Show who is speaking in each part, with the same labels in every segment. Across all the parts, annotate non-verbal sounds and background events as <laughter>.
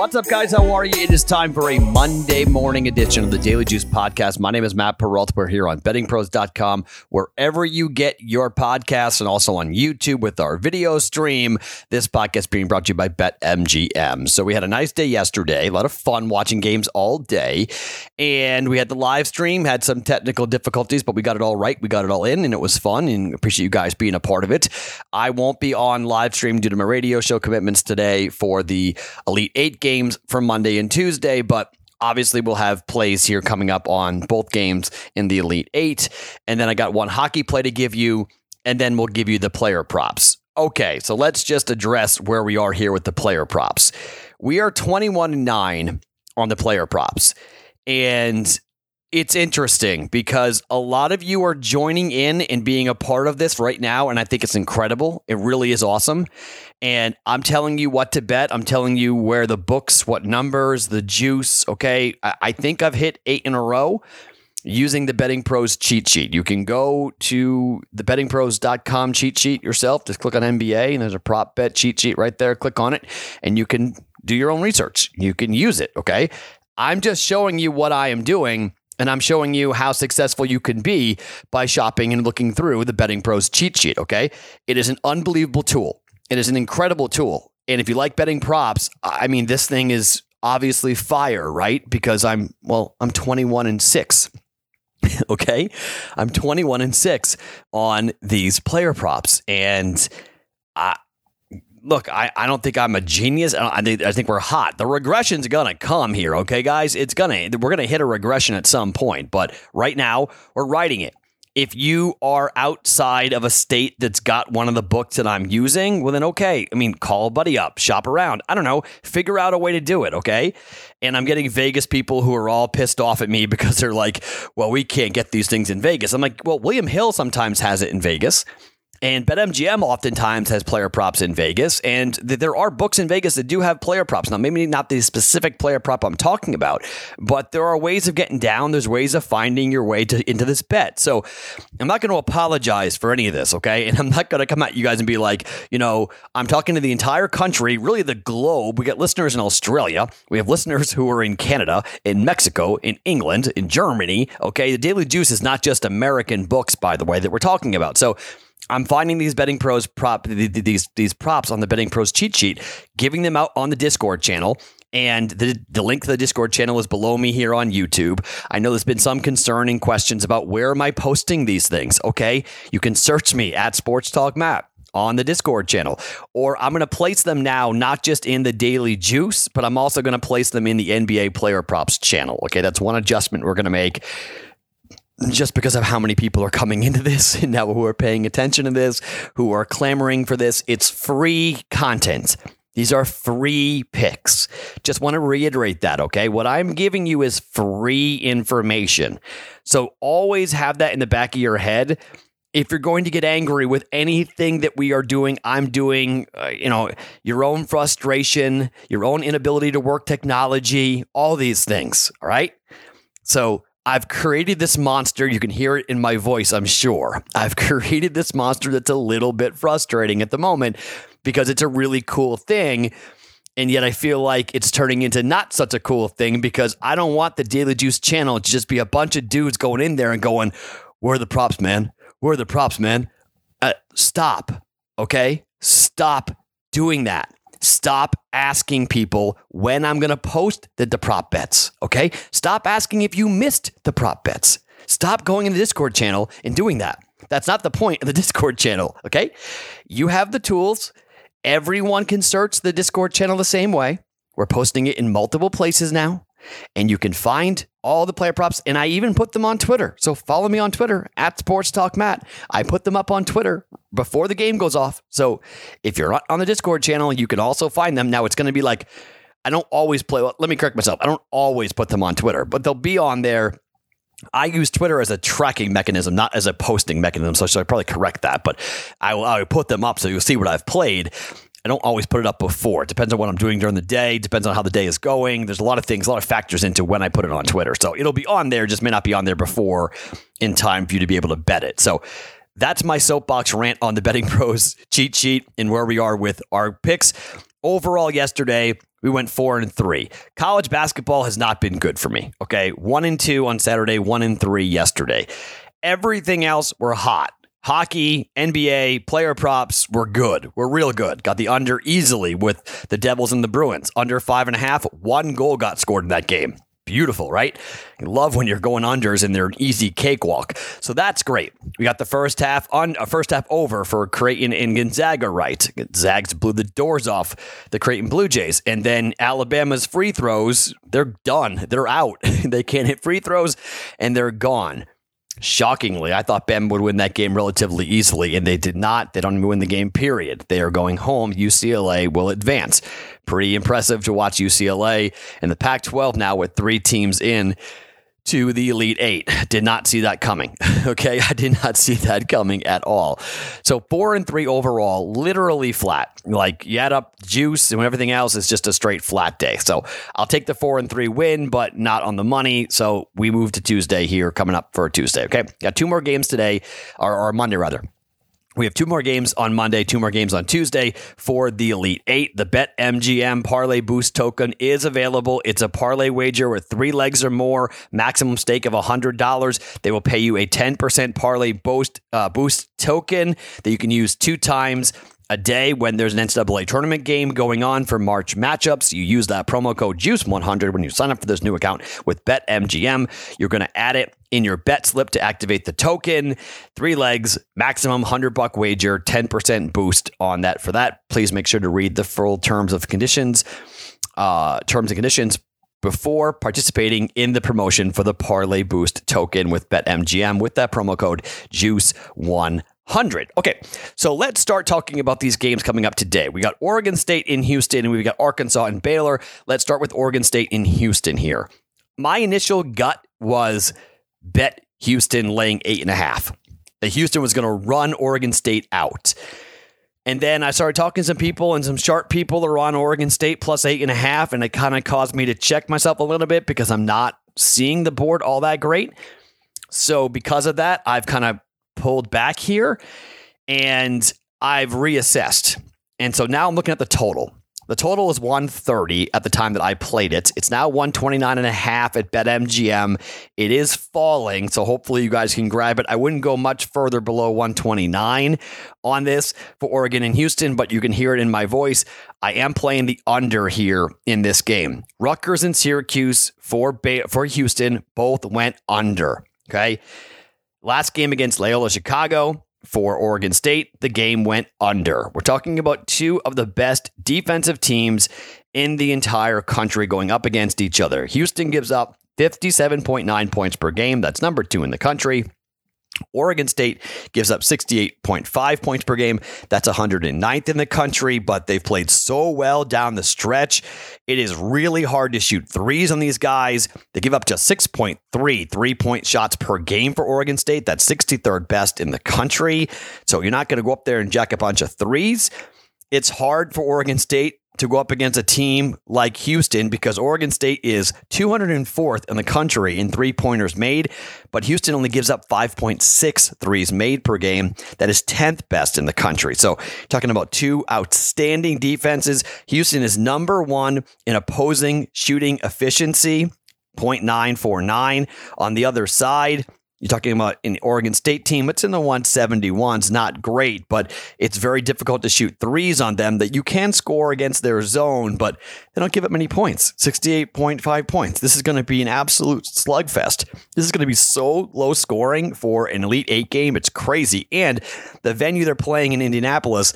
Speaker 1: What's up, guys? How are you? It is time for a Monday morning edition of the Daily Juice podcast. My name is Matt Perrault. We're here on bettingpros.com, wherever you get your podcasts, and also on YouTube with our video stream. This podcast being brought to you by BetMGM. So, we had a nice day yesterday, a lot of fun watching games all day. And we had the live stream, had some technical difficulties, but we got it all right. We got it all in, and it was fun. And appreciate you guys being a part of it. I won't be on live stream due to my radio show commitments today for the Elite Eight game games for Monday and Tuesday, but obviously we'll have plays here coming up on both games in the Elite Eight. And then I got one hockey play to give you, and then we'll give you the player props. Okay, so let's just address where we are here with the player props. We are 21 9 on the player props. And it's interesting because a lot of you are joining in and being a part of this right now. And I think it's incredible. It really is awesome. And I'm telling you what to bet. I'm telling you where the books, what numbers, the juice. Okay. I, think I've hit eight in a row using the Betting Pros cheat sheet. You can go to the bettingpros.com cheat sheet yourself. Just click on NBA and there's a prop bet cheat sheet right there. Click on it and you can do your own research. You can use it. Okay. I'm just showing you what I am doing and I'm showing you how successful you can be by shopping and looking through the Betting Pros cheat sheet. Okay. It is an unbelievable tool. It is an incredible tool. And if you like betting props, I mean, this thing is obviously fire, right? Because I'm, well, I'm 21 and six. <laughs> okay. I'm 21 and six on these player props. And I, look, I, I don't think I'm a genius. I think, I think we're hot. The regression's gonna come here, okay, guys? It's gonna we're gonna hit a regression at some point, but right now we're writing it. If you are outside of a state that's got one of the books that I'm using, well then okay. I mean, call a buddy up, shop around. I don't know, figure out a way to do it, okay? And I'm getting Vegas people who are all pissed off at me <laughs> because they're like, "Well, we can't get these things in Vegas." I'm like, "Well, William Hill sometimes has it in Vegas." And BetMGM oftentimes has player props in Vegas, and th- there are books in Vegas that do have player props. Now, maybe not the specific player prop I'm talking about, but there are ways of getting down. There's ways of finding your way to into this bet. So I'm not going to apologize for any of this, okay? And I'm not going to come at you guys and be like, you know, I'm talking to the entire country, really the globe. We got listeners in Australia. We have listeners who are in Canada, in Mexico, in England, in Germany. Okay, the Daily Juice is not just American books, by the way, that we're talking about. So I'm finding these betting pros prop these these props on the betting pros cheat sheet, giving them out on the Discord channel. And the, the link to the Discord channel is below me here on YouTube. I know there's been some concerning questions about where am I posting these things. Okay. You can search me at Sports Talk Matt on the Discord channel. Or I'm going to place them now, not just in the Daily Juice, but I'm also going to place them in the NBA Player Props channel. Okay. That's one adjustment we're going to make just because of how many people are coming into this <laughs> and now who are paying attention to this, who are clamoring for this. It's free content. These are free picks. Just want to reiterate that, okay? What I'm giving you is free information. So always have that in the back of your head. If you're going to get angry with anything that we are doing, I'm doing, uh, you know, your own frustration, your own inability to work technology, all these things, all right? So I've created this monster. You can hear it in my voice, I'm sure. I've <laughs> created this monster that's a little bit frustrating at the moment because it's a really cool thing. And yet I feel like it's turning into not such a cool thing because I don't want the Daily Juice channel to just be a bunch of dudes going in there and going, Where are the props, man? Where are the props, man? Uh, stop. Okay? Stop doing that. Stop asking people when I'm going to post the, the prop bets. Okay. Stop asking if you missed the prop bets. Stop going in the Discord channel and doing that. That's not the point of the <laughs> Discord channel. Okay. You have the tools. Everyone can search the Discord channel the same way. We're posting it in multiple places now. And you can find all the player props, and I even put them on Twitter. So follow me on Twitter at Sports Talk Matt. I put them up on Twitter before the game goes off. So if you're not on the Discord channel, you can also find them. Now it's going to be like I don't always play. Well, let me correct myself. I don't always put them on Twitter, but they'll be on there. I use Twitter as a tracking mechanism, not as a posting mechanism. So I should probably correct that. But I will, I will put them up so you'll see what I've played. I don't always put it up before. It depends on what I'm doing during the day. Depends on how the day is going. There's a lot of things, a lot of factors into when I put it on Twitter. So it'll be on there, just may not be on there before in time for you to be able to bet it. So that's my soapbox rant on the betting pros <laughs> cheat sheet and where we are with our picks. overall yesterday we went four and three. College basketball has not been good for me. Okay, one and two on Saturday, one and three yesterday. Everything else were hot. Hockey, NBA, player props were good. We're real good. Got the under easily with the Devils and the Bruins. Under five and a half. One goal got scored in that game beautiful, right? You love when you're going unders and they're an easy cakewalk. So that's great. We got the first half on uh, first half over for Creighton and Gonzaga, right? Zags blew the doors off the Creighton Blue Jays, and then Alabama's free throws, they're done. They're out. <laughs> they can't hit free throws, and they're gone. Shockingly, I thought Bama would win that game relatively easily, and they did not. They don't win the game, period. They are going home. UCLA will advance. Pretty impressive to watch UCLA in the Pac 12 now with three teams in to the Elite Eight. Did not see that coming. <laughs> okay. I did not see that coming at all. So four and three overall, literally flat. Like you add up juice and everything else is just a straight flat day. So I'll take the four and three win, but not on the money. So we move to Tuesday here coming up for Tuesday. Okay. Got two more games today, or, or Monday rather. We have two more games on Monday, two more games on Tuesday for the Elite Eight. The BetMGM Parlay Boost token is available. It's a parlay wager with three legs or more, maximum stake of $100. They will pay you a 10% parlay boost, uh, boost token that you can use two times a day when there's an NCAA tournament game going on for March matchups. You use that promo code JUICE100 when you sign up for this new account with BetMGM. You're going to add it in your bet slip to activate the token. Three legs, maximum 100 buck wager, 10% boost on that. For that, please make sure to read the full terms of conditions, uh, terms and conditions before participating in the promotion for the Parlay Boost token with BetMGM with that promo code JUICE100. 100. Okay, so let's start talking about these games coming up today. We got Oregon State in Houston and we've got Arkansas and Baylor. Let's start with Oregon State in Houston here. My initial gut was bet Houston laying eight and a half. That Houston was going to run Oregon State out. And then I started talking to some people, and some sharp people are on Oregon State plus eight and a half. And it kind of caused me to check myself a little bit because I'm not seeing the board all that great. So, because of that, I've kind of pulled back here and I've reassessed. And so now I'm looking at the total. The total is 130 at the time that I played it. It's now 129 and a half at BetMGM. It is falling, so hopefully you guys can grab it. I wouldn't go much further below 129 on this for Oregon and Houston, but you can hear it in my voice. I am playing the under here in this game. Rutgers and Syracuse for ba- for Houston both went under, okay? Last game against Loyola Chicago for Oregon State, the game went under. We're talking about two of the best defensive teams in the entire country going up against each other. Houston gives up 57.9 points per game. That's number two in the country. Oregon State gives up 68.5 points per game. That's 109th in the country, but they've played so well down the stretch. It is really hard to shoot threes on these guys. They give up just 6.3 three point shots per game for Oregon State. That's 63rd best in the country. So you're not going to go up there and jack a bunch of threes. It's hard for Oregon State to go up against a team like Houston because Oregon State is 204th in the country in three pointers made, but Houston only gives up 5.6 threes made per game. That is 10th best in the country. So, talking about two outstanding defenses, Houston is number one in opposing shooting efficiency. 0.949 on the other side. You're talking about an Oregon State team. It's in the 171s, not great, but it's very difficult to shoot threes on them that you can score against their zone, but they don't give up many points 68.5 points. This is going to be an absolute slugfest. This is going to be so low scoring for an Elite Eight game. It's crazy. And the venue they're playing in Indianapolis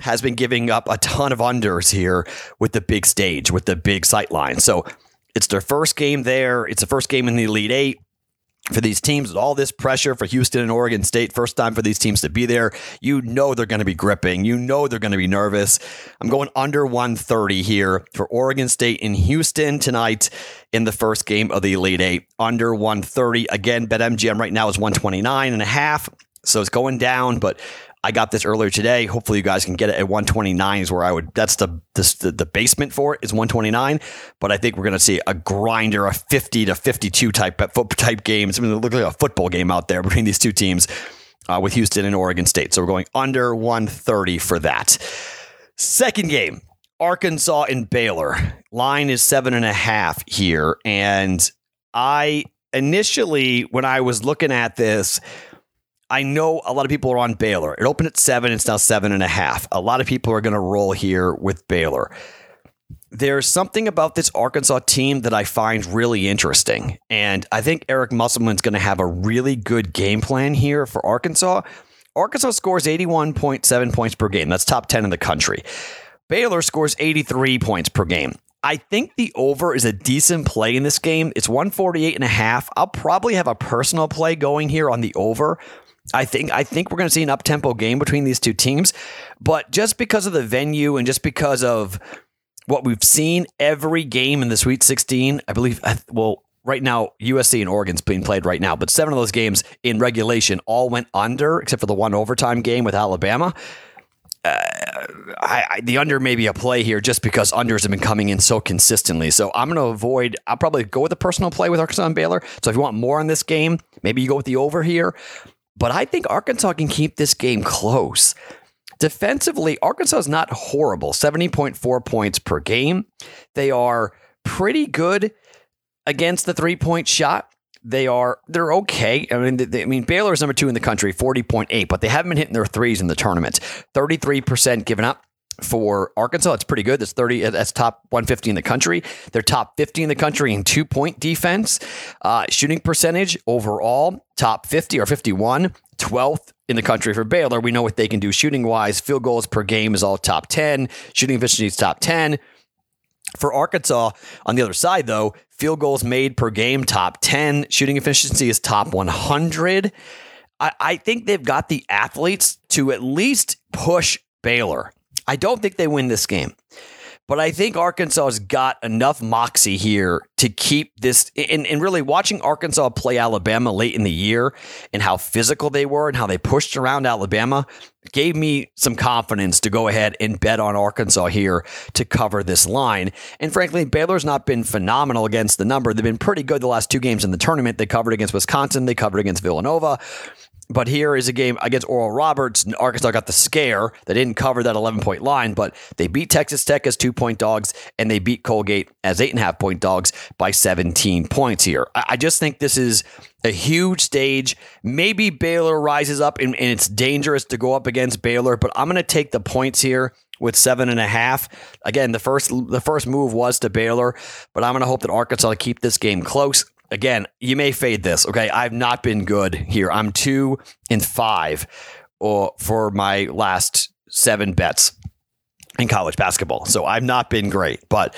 Speaker 1: has been giving up a ton of unders here with the big stage, with the big sight line. So it's their first game there. It's the first game in the Elite Eight for these teams all this pressure for Houston and Oregon State, first time for these teams to be there. You know they're going to be gripping. You know they're going to be nervous. I'm going under 130 here for Oregon State in Houston tonight in the first game of the Elite Eight. Under 130. Again, BetMGM right now is 129 and a half. So it's going down, but I got this earlier today. Hopefully, you guys can get it at 129 is where I would. That's the the, the basement for it is 129. But I think we're going to see a grinder, a 50 to 52 type type games. I mean, it looks like a football game out there <laughs> between these two teams uh, with Houston and Oregon State. So we're going under 130 for that. Second game. Arkansas and Baylor. Line is seven and a half here. And I initially, when I was looking at this, I know a lot of people are on Baylor. It opened at seven, it's now seven and a half. A lot of people are going to roll here with Baylor. There's something about this Arkansas team that I find really interesting. And I think Eric Musselman's going to have a really good game plan here for Arkansas. Arkansas scores 81.7 points per game. That's top 10 in the country. Baylor scores 83 points per game. I think the over is a decent play in this game. It's 148 and a half. I'll probably have a personal play going here on the over. I think I think we're going to see an up-tempo game between these two teams, but just because of the venue and just because of what we've seen every game in the Sweet 16, I believe well right now USC and Oregon's being played right now, but seven of those games in regulation all went under except for the one overtime game with Alabama. Uh, I, I, the under may be a play here just because unders have been coming in so consistently. So I'm going to avoid. I'll probably go with a personal play with Arkansas and Baylor. So if you want more on this game, maybe you go with the over here. But I think Arkansas can keep this game close. Defensively, Arkansas is not horrible 70.4 points per game. They are pretty good against the three point shot. They are they're okay. I mean, they, I mean Baylor is number two in the country, forty point eight, but they haven't been hitting their threes in the tournament. Thirty three percent given up for Arkansas. It's pretty good. That's 30. That's top 150 in the country. They're top 50 in the country in two point defense. Uh, shooting percentage overall, top 50 or 51. 12th in the country for Baylor. We know what they can do shooting wise. Field goals per game is all top 10. Shooting efficiency is top 10. For Arkansas, on the other side, though, field goals made per game, top 10. Shooting efficiency is top 100. I, I think they've got the athletes to at least push Baylor. I don't think they win this game. But I think Arkansas has got enough moxie here to keep this. And, and really watching Arkansas play Alabama late in the year and how physical they were and how they pushed around Alabama gave me some confidence to go ahead and bet on Arkansas here to cover this line. And frankly, Baylor's not been phenomenal against the number. They've been pretty good the last two games in the tournament. They covered against Wisconsin, they covered against Villanova. But here is a game against Oral Roberts. Arkansas got the scare. They didn't cover that 11 point line, but they beat Texas Tech as two point dogs and they beat Colgate as eight and a half point dogs by 17 points here. I just think this is a huge stage. Maybe Baylor rises up and, and it's dangerous to go up against Baylor, but I'm going to take the points here with seven and a half. Again, the first the first move was to Baylor, but I'm going to hope that Arkansas keep this game close again, you may fade this. Okay, I've not been good here. I'm two and five, or for my last seven bets in college basketball. So I've not been great, but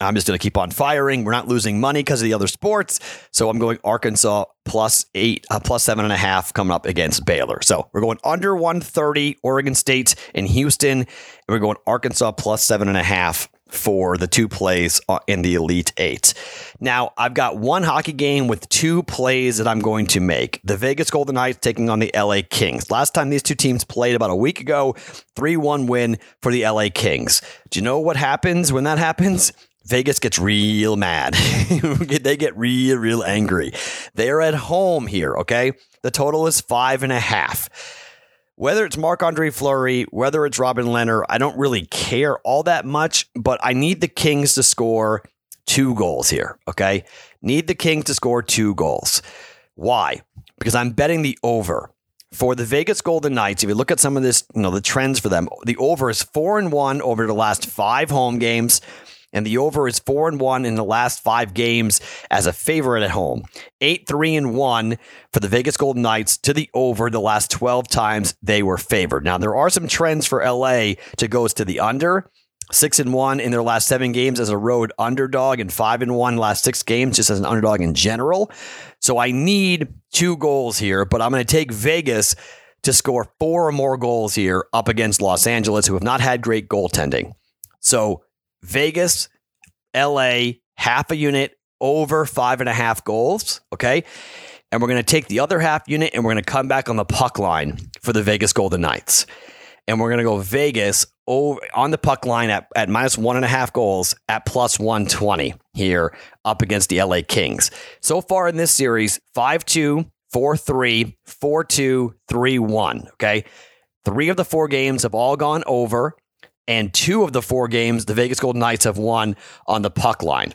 Speaker 1: I'm just going to keep on firing. We're not losing money because of the other sports. So I'm going Arkansas plus eight, uh, plus seven and a half coming up against Baylor. So we're going under 130, Oregon State and Houston. And we're going Arkansas plus seven and a half for the two plays uh, in the Elite Eight. Now, I've got one hockey game with two plays that I'm going to make. The Vegas Golden Knights taking on the LA Kings. Last time these two teams played about a week ago, 3 1 win for the LA Kings. Do you know what happens when that happens? Vegas gets real mad. <laughs> they get real, real angry. They're at home here, okay? The total is five and a half. Whether it's Marc Andre Fleury, whether it's Robin Lehner, I don't really care all that much, but I need the Kings to score two goals here. Okay. Need the Kings to score two goals. Why? Because I'm betting the over. For the Vegas Golden Knights, if you look at some of this, you know, the trends for them, the over is four and one over the last five home games and the over is four and one in the last five games as a favorite at home. Eight, three, and one for the Vegas Golden Knights to the over the last 12 times they were favored. Now, there are some trends for LA to goes to the under. Six and one in their last seven games as a road underdog, and five and one last six games just as an underdog in general. So I need two goals here, but I'm going to take Vegas to score four or more goals here up against Los Angeles, who have not had great goaltending. So Vegas, LA, half a unit over five and a half goals. Okay. And we're going to take the other half unit and we're going to come back on the puck line for the Vegas Golden Knights. And we're going to go Vegas over on the puck line at, at minus one and a half goals at plus 120 here up against the LA Kings. So far in this series, 5 2, 4 3, 4 2, 3 1. Okay. Three of the four games have all gone over. And two of the four games, the Vegas Golden Knights have won on the puck line.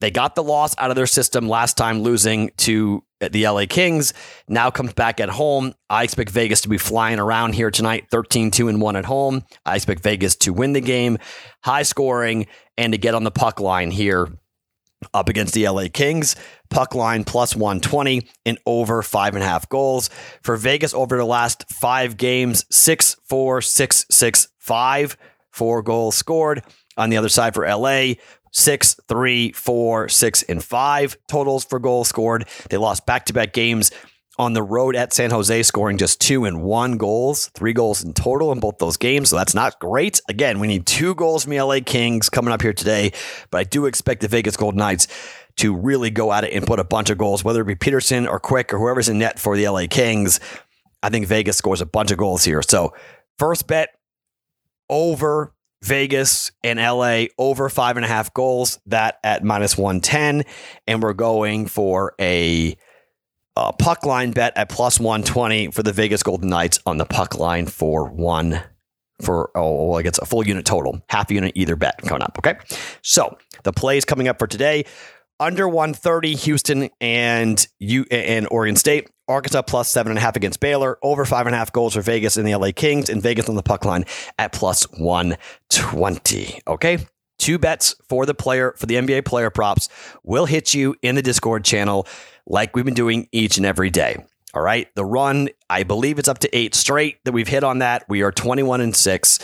Speaker 1: They got the loss out of their system last time, losing to the LA Kings. Now comes back at home. I expect Vegas to be flying around here tonight, 13 2 and 1 at home. I expect Vegas to win the game, high scoring, and to get on the puck line here up against the LA Kings. Puck line plus 120 and over five and a half goals. For Vegas over the last five games, six, four, six, six, five, four goals scored. On the other side for LA, six, three, four, six, and five totals for goals scored. They lost back to back games on the road at San Jose, scoring just two and one goals, three goals in total in both those games. So that's not great. Again, we need two goals from the LA Kings coming up here today, but I do expect the Vegas Golden Knights to really go at it and put a bunch of goals, whether it be Petersen or Quick or whoever's in net for the LA Kings. I think Vegas scores a bunch of goals here. So, first bet over Vegas and LA over five and a half goals, that at minus 110. And we're going for a, puck line bet at plus 120 for the Vegas Golden Knights on the puck line for one for oh I guess a full unit total, half unit either bet coming up. Okay. So the plays coming up for today. Under 130, Houston and you and Oregon State. Arkansas plus seven and a half against Baylor. Over five and a half goals for Vegas and the LA Kings. And Vegas on the puck line at plus 120. Okay. Two bets for the player, for the NBA player props will hit you in the Discord channel like we've been doing each and every day. All right. The run, I believe it's up to eight straight that we've hit on that. We are 21 and six.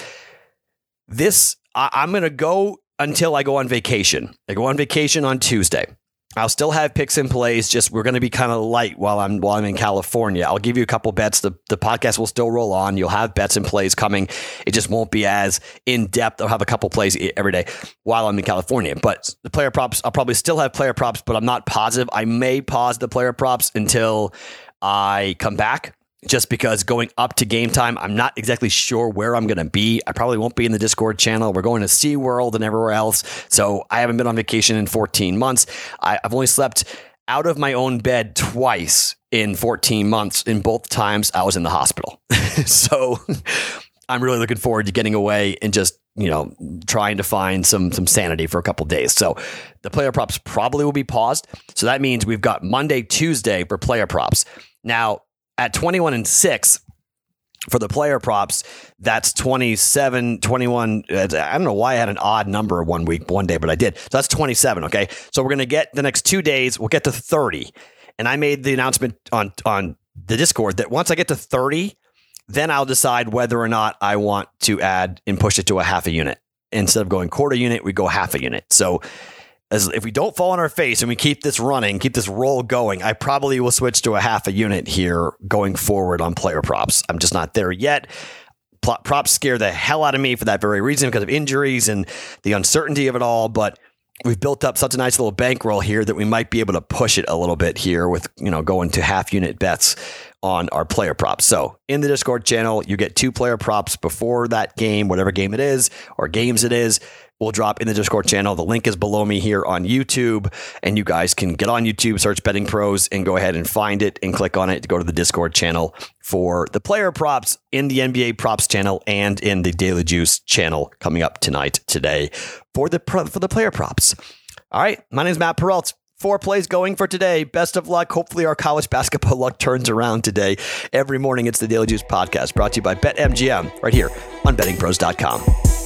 Speaker 1: This, I, I'm going to go until I go on vacation. I go on vacation on Tuesday. I'll still have picks and plays. Just we're going to be kind of light while I'm while I'm in California. I'll give you a couple bets. The the podcast will still roll on. You'll have bets and plays coming. It just won't be as in depth. I'll have a couple plays every day while I'm in California. But the player props, I'll probably still have player props, but I'm not positive. I may pause the player props until I come back just because going up to game time, I'm not exactly sure where I'm going to be. I probably won't be in the Discord channel. We're going to SeaWorld and everywhere else. So I haven't been on vacation in 14 months. I, have only slept out of my own bed twice in 14 months. In both times, I was in the hospital. <laughs> so I'm really looking forward to getting away and just you know trying to find some some sanity for a couple days. So the player props probably will be paused. So that means we've got Monday, Tuesday for player props. Now at 21 and 6 for the player props, that's 27, 21. Uh, I don't know why I had an odd number one week, one day, but I did. So that's 27. Okay. So we're going to get the next two days, we'll get to 30. And I made the announcement on, on the Discord that once I get to 30, then I'll decide whether or not I want to add and push it to a half a unit. Instead of going quarter unit, we go half a unit. So as if we don't fall on our face and we keep this running, keep this roll going, I probably will switch to a half a unit here going forward on player props. I'm just not there yet. Props scare the hell out of me for that very reason because of injuries and the uncertainty of it all. But we've built up such a nice little bankroll here that we might be able to push it a little bit here with, you know, going to half unit bets on our player props. So in the Discord channel, you get two player props before that game, whatever game it is or games it is will drop in the Discord channel. The link is below me here on YouTube, and you guys can get on YouTube, search Betting Pros, and go ahead and find it and click on it to go to the Discord channel for the player props in the NBA props channel and in the Daily Juice channel coming up tonight, today for the for the player props. All right, my name is Matt Perrault. Four plays going for today. Best of luck. Hopefully, our college basketball <laughs> luck turns around today. Every morning, it's the Daily Juice podcast brought to you by BetMGM right here on bettingpros.com.